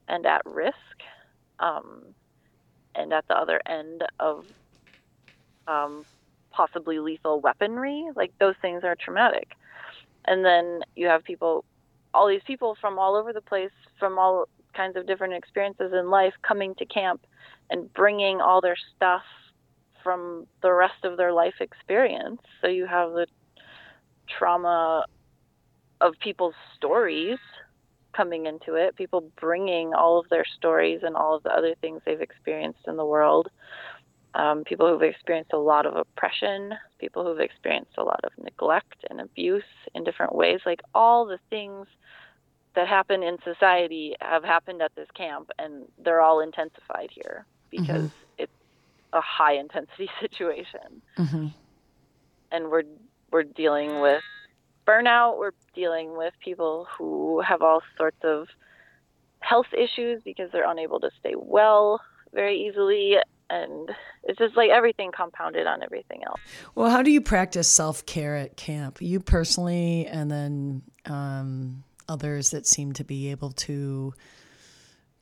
and at risk. Um, and at the other end of um, possibly lethal weaponry, like those things are traumatic. And then you have people, all these people from all over the place, from all kinds of different experiences in life coming to camp and bringing all their stuff from the rest of their life experience. So you have the trauma of people's stories coming into it, people bringing all of their stories and all of the other things they've experienced in the world. Um, people who've experienced a lot of oppression, people who've experienced a lot of neglect and abuse in different ways. Like all the things that happen in society have happened at this camp, and they're all intensified here because Mhm. it's a high intensity situation. Mm-hmm. And we're we're dealing with burnout. We're dealing with people who have all sorts of health issues because they're unable to stay well very easily. And it's just like everything compounded on everything else. Well, how do you practice self care at camp? You personally, and then um, others that seem to be able to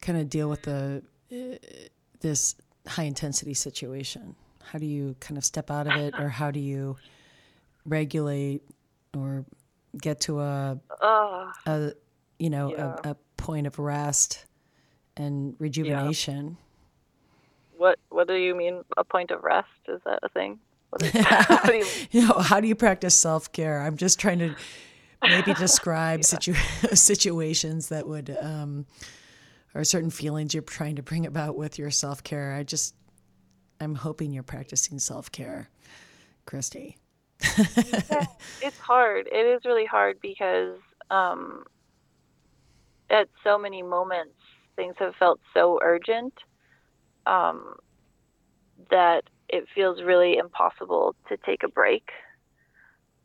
kind of deal with the uh, this high intensity situation. How do you kind of step out of it, or how do you regulate or get to a Ugh. a you know Yeah. a, a point of rest and rejuvenation? What What do you mean? A point of rest? Is that a thing? What is, what do you you know, how do you practice self care? I'm just trying to maybe describe situ- situations that would, um, or certain feelings you're trying to bring about with your self care. I just, I'm hoping you're practicing self care, Christy. Yeah, it's hard. It is really hard because um, at so many moments things have felt so urgent um, that it feels really impossible to take a break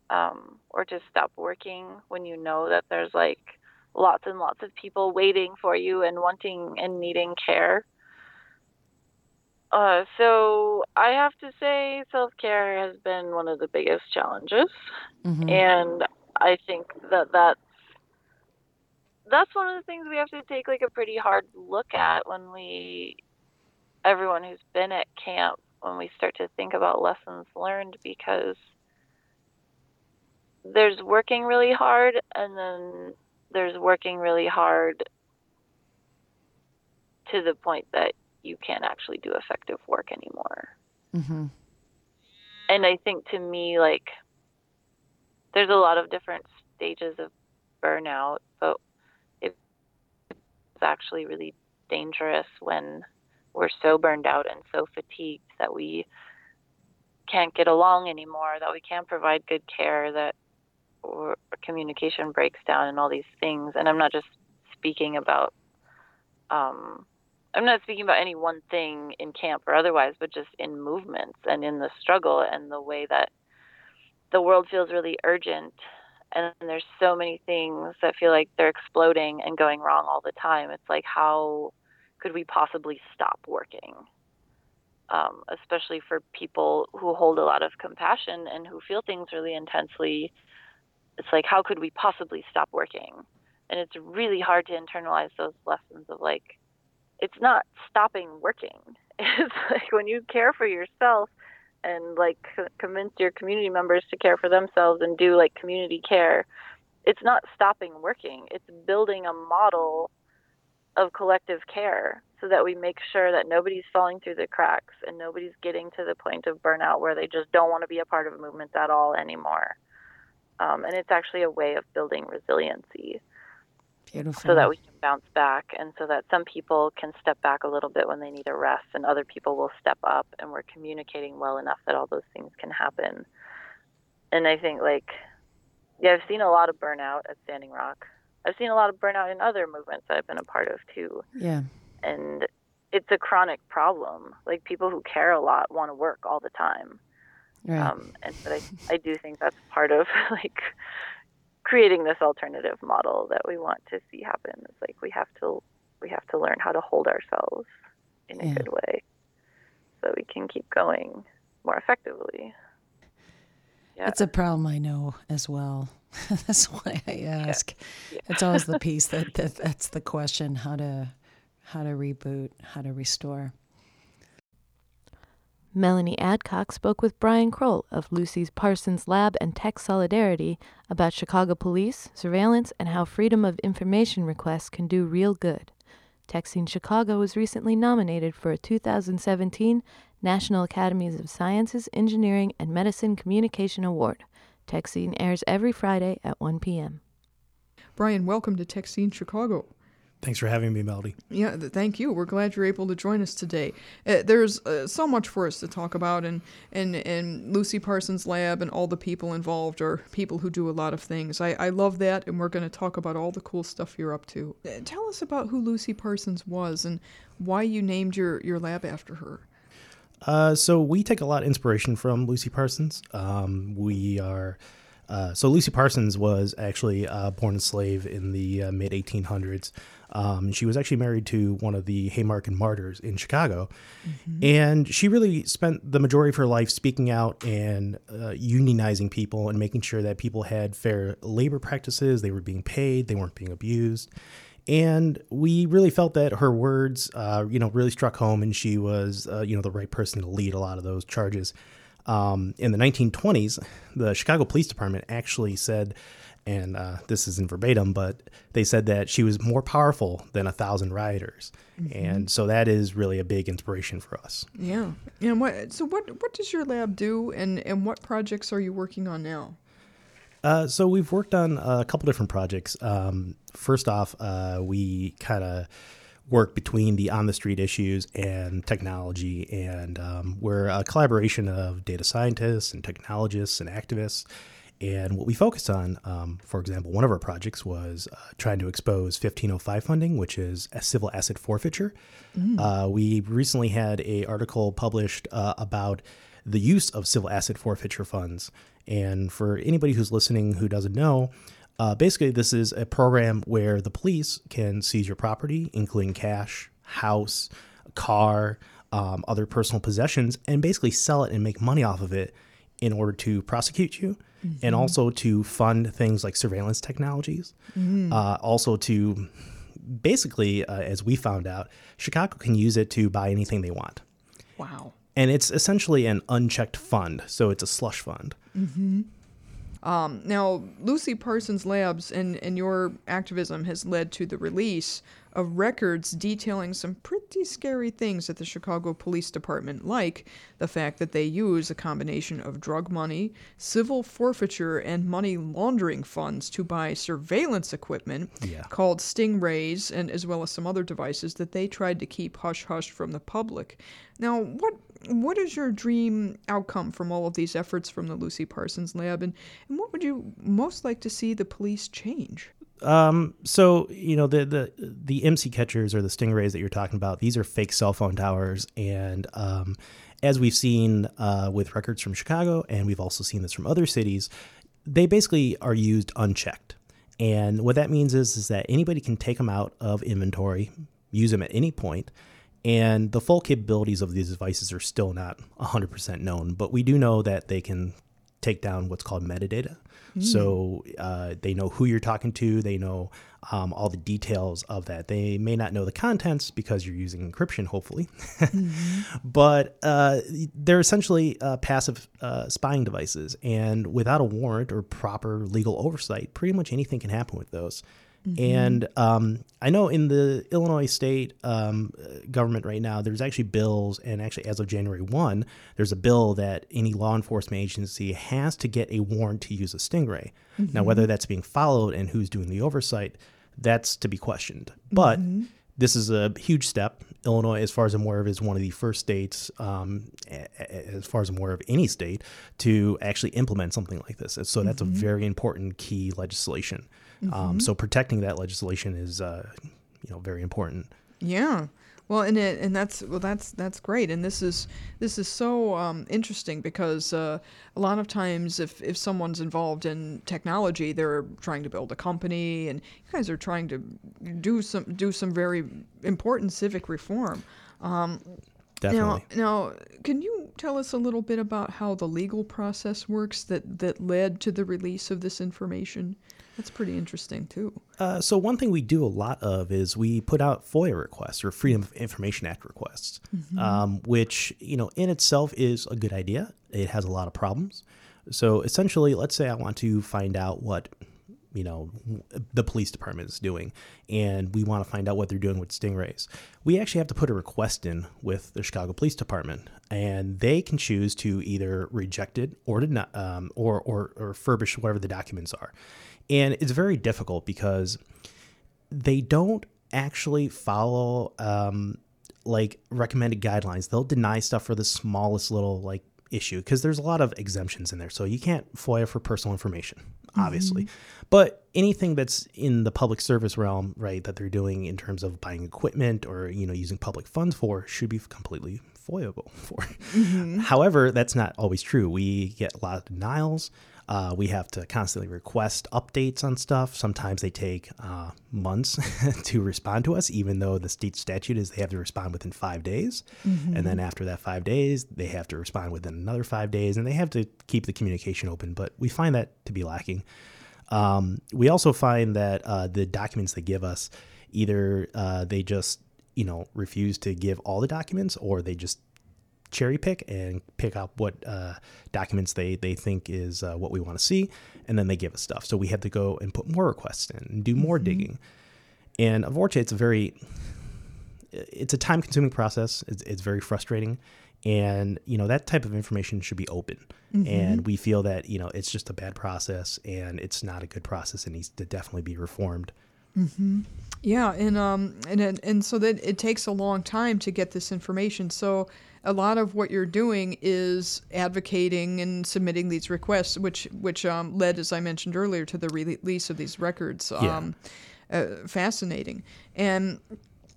um, or to stop working when you know that there's like lots and lots of people waiting for you and wanting and needing care. Uh, so I have to say, self care has been one of the biggest challenges, Mhm. and I think that that's that's one of the things we have to take like a pretty hard look at when we, everyone who's been at camp, when we start to think about lessons learned, because there's working really hard, and then there's working really hard to the point that you can't actually do effective work anymore. Mm-hmm. And I think to me, like, there's a lot of different stages of burnout, but it's actually really dangerous when we're so burned out and so fatigued that we can't get along anymore, that we can't provide good care, that or communication breaks down and all these things. And I'm not just speaking about um, I'm not speaking about any one thing in camp or otherwise, but just in movements and in the struggle and the way that the world feels really urgent. And there's so many things that feel like they're exploding and going wrong all the time. It's like, how could we possibly stop working? Um, especially for people who hold a lot of compassion and who feel things really intensely. It's like, how could we possibly stop working? And it's really hard to internalize those lessons of like, it's not stopping working. It's like when you care for yourself and like convince your community members to care for themselves and do like community care, it's not stopping working. It's building a model of collective care so that we make sure that nobody's falling through the cracks and nobody's getting to the point of burnout where they just don't want to be a part of a movement at all anymore. Um, and it's actually a way of building resiliency Beautiful. so that we can bounce back and so that some people can step back a little bit when they need a rest and other people will step up and we're communicating well enough that all those things can happen and i think like yeah i've seen a lot of burnout at standing rock i've seen a lot of burnout in other movements that i've been a part of too Yeah. and it's a chronic problem like people who care a lot want to work all the time Right. um, and but I, I do think that's part of like creating this alternative model that we want to see happen. It's like we have to we have to learn how to hold ourselves in a Yeah. good way so we can keep going more effectively. Yeah. It's a problem I know as well. that's why I ask. It's always the piece that, that that's the question: how to how to reboot, how to restore. Melanie Adcock spoke with Brian Kroll of Lucy's Parsons Lab and Tech Solidarity about Chicago police, surveillance, and how freedom of information requests can do real good. Tech Scene Chicago was recently nominated for a 2017 National Academies of Sciences, Engineering, and Medicine Communication Award. Tech Scene airs every Friday at 1 p.m. Brian, welcome to Tech Scene Chicago. Thanks for having me, Melody. Yeah, th- thank you. We're glad you're able to join us today. Uh, there's uh, so much for us to talk about, and, and, and Lucy Parsons' lab and all the people involved are people who do a lot of things. I, I love that, and we're going to talk about all the cool stuff you're up to. Uh, tell us about who Lucy Parsons was and why you named your, your lab after her. Uh, so we take a lot of inspiration from Lucy Parsons. Um, we are uh, so Lucy Parsons was actually uh, born a slave in the uh, mid 1800s. Um, she was actually married to one of the Haymarket martyrs in Chicago, and she really spent the majority of her life speaking out and uh, unionizing people and making sure that people had fair labor practices. They were being paid. They weren't being abused. And we really felt that her words, uh, you know, really struck home, and she was, uh, you know, the right person to lead a lot of those charges. Um, in the 1920s, the Chicago Police Department actually said, and uh, this isn't verbatim, but they said that she was more powerful than a thousand rioters, and so that is really a big inspiration for us. Yeah. And what so what what does your lab do and, and what projects are you working on now? Uh, so we've worked on a couple different projects. Um, first off, uh, we kind of work between the on the street issues and technology, and um, we're a collaboration of data scientists and technologists and activists. And what we focus on, um, for example, one of our projects was uh, trying to expose 1505 funding, which is a civil asset forfeiture. Uh, we recently had a article published uh, about the use of civil asset forfeiture funds. And for anybody who's listening who doesn't know, uh, basically this is a program where the police can seize your property, including cash, house, car, um, other personal possessions, and basically sell it and make money off of it in order to prosecute you and Mhm. also to fund things like surveillance technologies. Mhm. Uh, also to basically, uh, as we found out, Chicago can use it to buy anything they want. And it's essentially an unchecked fund, so it's a slush fund. Mm-hmm. Um, now, Lucy Parsons Labs and, and your activism has led to the release of records detailing some pretty scary things at the Chicago Police Department, like the fact that they use a combination of drug money, civil forfeiture, and money laundering funds to buy surveillance equipment Yeah. called Stingrays, and as well as some other devices that they tried to keep hush hush from the public. Now, what what is your dream outcome from all of these efforts from the Lucy Parsons Lab, and, and what would you most like to see the police change? Um, so you know the the the IMSI catchers or the stingrays that you're talking about. These are fake cell phone towers, and um, as we've seen uh, with records from Chicago, and we've also seen this from other cities, they basically are used unchecked. And what that means is is that anybody can take them out of inventory, use them at any point, and the full capabilities of these devices are still not 100% known. But we do know that they can take down what's called metadata. Mm. So uh, they know who you're talking to. They know um, all the details of that. They may not know the contents because you're using encryption, hopefully. but uh, they're essentially uh, passive uh, spying devices. And without a warrant or proper legal oversight, pretty much anything can happen with those. Mhm. And um, I know in the Illinois state um, uh, government right now, there's actually bills, and actually as of January 1, there's a bill that any law enforcement agency has to get a warrant to use a Stingray. Now, Mhm. whether that's being followed and who's doing the oversight, that's to be questioned. But Mhm. this is a huge step. Illinois, as far as I'm aware of, is one of the first states, um, as far as I'm aware of any state, to actually implement something like this. And So that's Mhm. a very important key legislation. Um, Mhm. so protecting that legislation is, uh, you know, very important. Yeah. Well, and it, and that's well, that's that's great, and this is this is so um, interesting because uh, a lot of times, if if someone's involved in technology, they're trying to build a company, and you guys are trying to do some do some very important civic reform. Um, Definitely. Now, now, can you tell us a little bit about how the legal process works that, that led to the release of this information? That's pretty interesting, too. Uh, so one thing we do a lot of is we put out FOIA requests or Freedom of Information Act requests, Mhm. um, which you know in itself is a good idea. It has a lot of problems. So essentially, let's say I want to find out what you know the police department is doing, and we want to find out what they're doing with stingrays. We actually have to put a request in with the Chicago Police Department, and they can choose to either reject it or deny, um, or, or or furbish whatever the documents are. And it's very difficult because they don't actually follow um, like recommended guidelines. They'll deny stuff for the smallest little like issue because there's a lot of exemptions in there. So you can't FOIA for personal information, obviously. But anything that's in the public service realm, right, that they're doing in terms of buying equipment or you know using public funds for should be completely FOIAble for. Mhm. However, that's not always true. We get a lot of denials. Uh, we have to constantly request updates on stuff. Sometimes they take uh, months to respond to us, even though the state statute is they have to respond within five days. Mhm. And then after that five days, they have to respond within another five days, and they have to keep the communication open. But we find that to be lacking. Um, we also find that uh, the documents they give us, either uh, they just you know refuse to give all the documents, or they just cherry pick and pick up what uh, documents they they think is uh, what we want to see, and then they give us stuff. So we had to go and put more requests in and do more digging. And unfortunately, it's a very it's a time consuming process. It's, it's very frustrating. And, you know, that type of information should be open. Mhm. And we feel that, you know, it's just a bad process and it's not a good process. and needs to definitely be reformed. hmm Yeah, and um, and and and so that it takes a long time to get this information. So a lot of what you're doing is advocating and submitting these requests, which which um, led, as I mentioned earlier, to the release of these records. Yeah. Um, uh, fascinating, and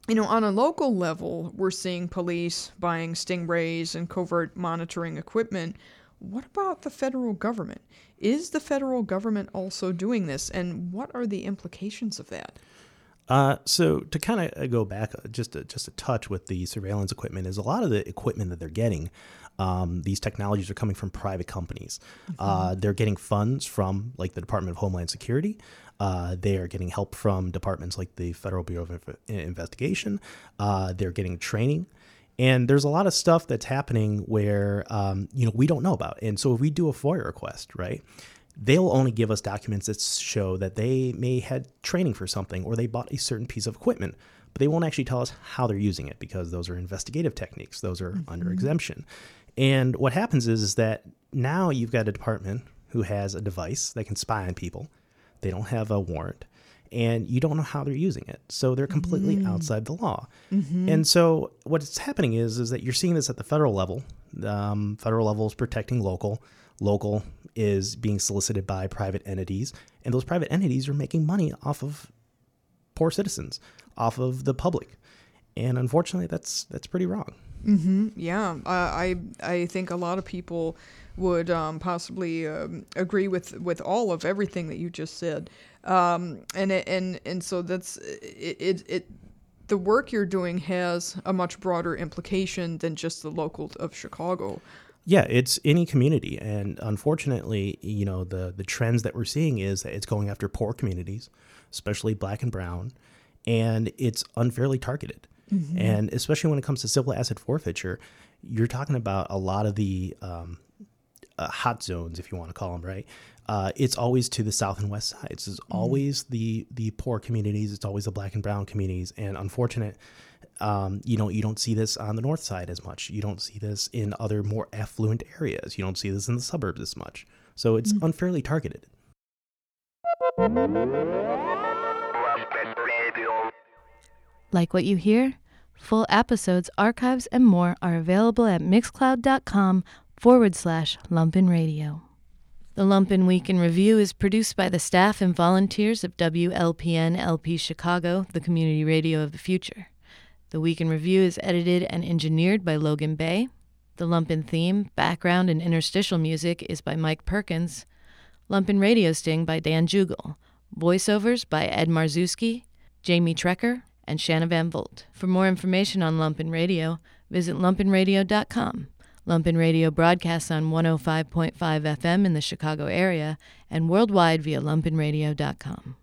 you know, on a local level, we're seeing police buying stingrays and covert monitoring equipment. What about the federal government? Is the federal government also doing this, and what are the implications of that? Uh, so to kind of go back uh, just a, just a touch with the surveillance equipment is a lot of the equipment that they're getting. Um, these technologies are coming from private companies. Uh, they're getting funds from like the Department of Homeland Security. Uh, they are getting help from departments like the Federal Bureau of Inve- Investigation. Uh, they're getting training. And there's a lot of stuff that's happening where um, you know we don't know about. And so if we do a FOIA request, right, they'll only give us documents that show that they may had training for something or they bought a certain piece of equipment, but they won't actually tell us how they're using it because those are investigative techniques. Those are under Mhm. exemption. And what happens is, is that now you've got a department who has a device that can spy on people. They don't have a warrant and you don't know how they're using it. So they're completely Mm. outside the law. Mhm. And so what's happening is is that you're seeing this at the federal level. Um, federal level is protecting local. Local is being solicited by private entities, and those private entities are making money off of poor citizens, off of the public. And unfortunately, that's that's pretty wrong. hmm Yeah, uh, I I think a lot of people would um, possibly um, agree with with all of everything that you just said, um, and it, and and so that's it, it. it the work you're doing has a much broader implication than just the local of Chicago. Yeah, it's any community, and unfortunately, you know the the trends that we're seeing is that it's going after poor communities, especially black and brown, and it's unfairly targeted. Mhm. And especially when it comes to civil asset forfeiture, you're talking about a lot of the um, uh, hot zones, if you want to call them, right? Uh, it's always to the south and west sides. It's always the the poor communities. It's always the black and brown communities. And unfortunate, um, you know, you don't see this on the north side as much. You don't see this in other more affluent areas. You don't see this in the suburbs as much. So it's Mm. unfairly targeted. Like what you hear? Full episodes, archives, and more are available at mixcloud.com forward slash lumpen radio. The Lumpen Week in Review is produced by the staff and volunteers of WLPN LP Chicago, the community radio of the future. The Week in Review is edited and engineered by Logan Bay. The Lumpen theme, background, and interstitial music is by Mike Perkins. Lumpen Radio Sting by Dan Jugel. Voiceovers by Ed Marszewski, Jamie Trecker, and Shanna Van Volt. For more information on Lumpen Radio, visit lumpenradio.com. Lumpen Radio broadcasts on 105.5 FM in the Chicago area and worldwide via lumpenradio.com.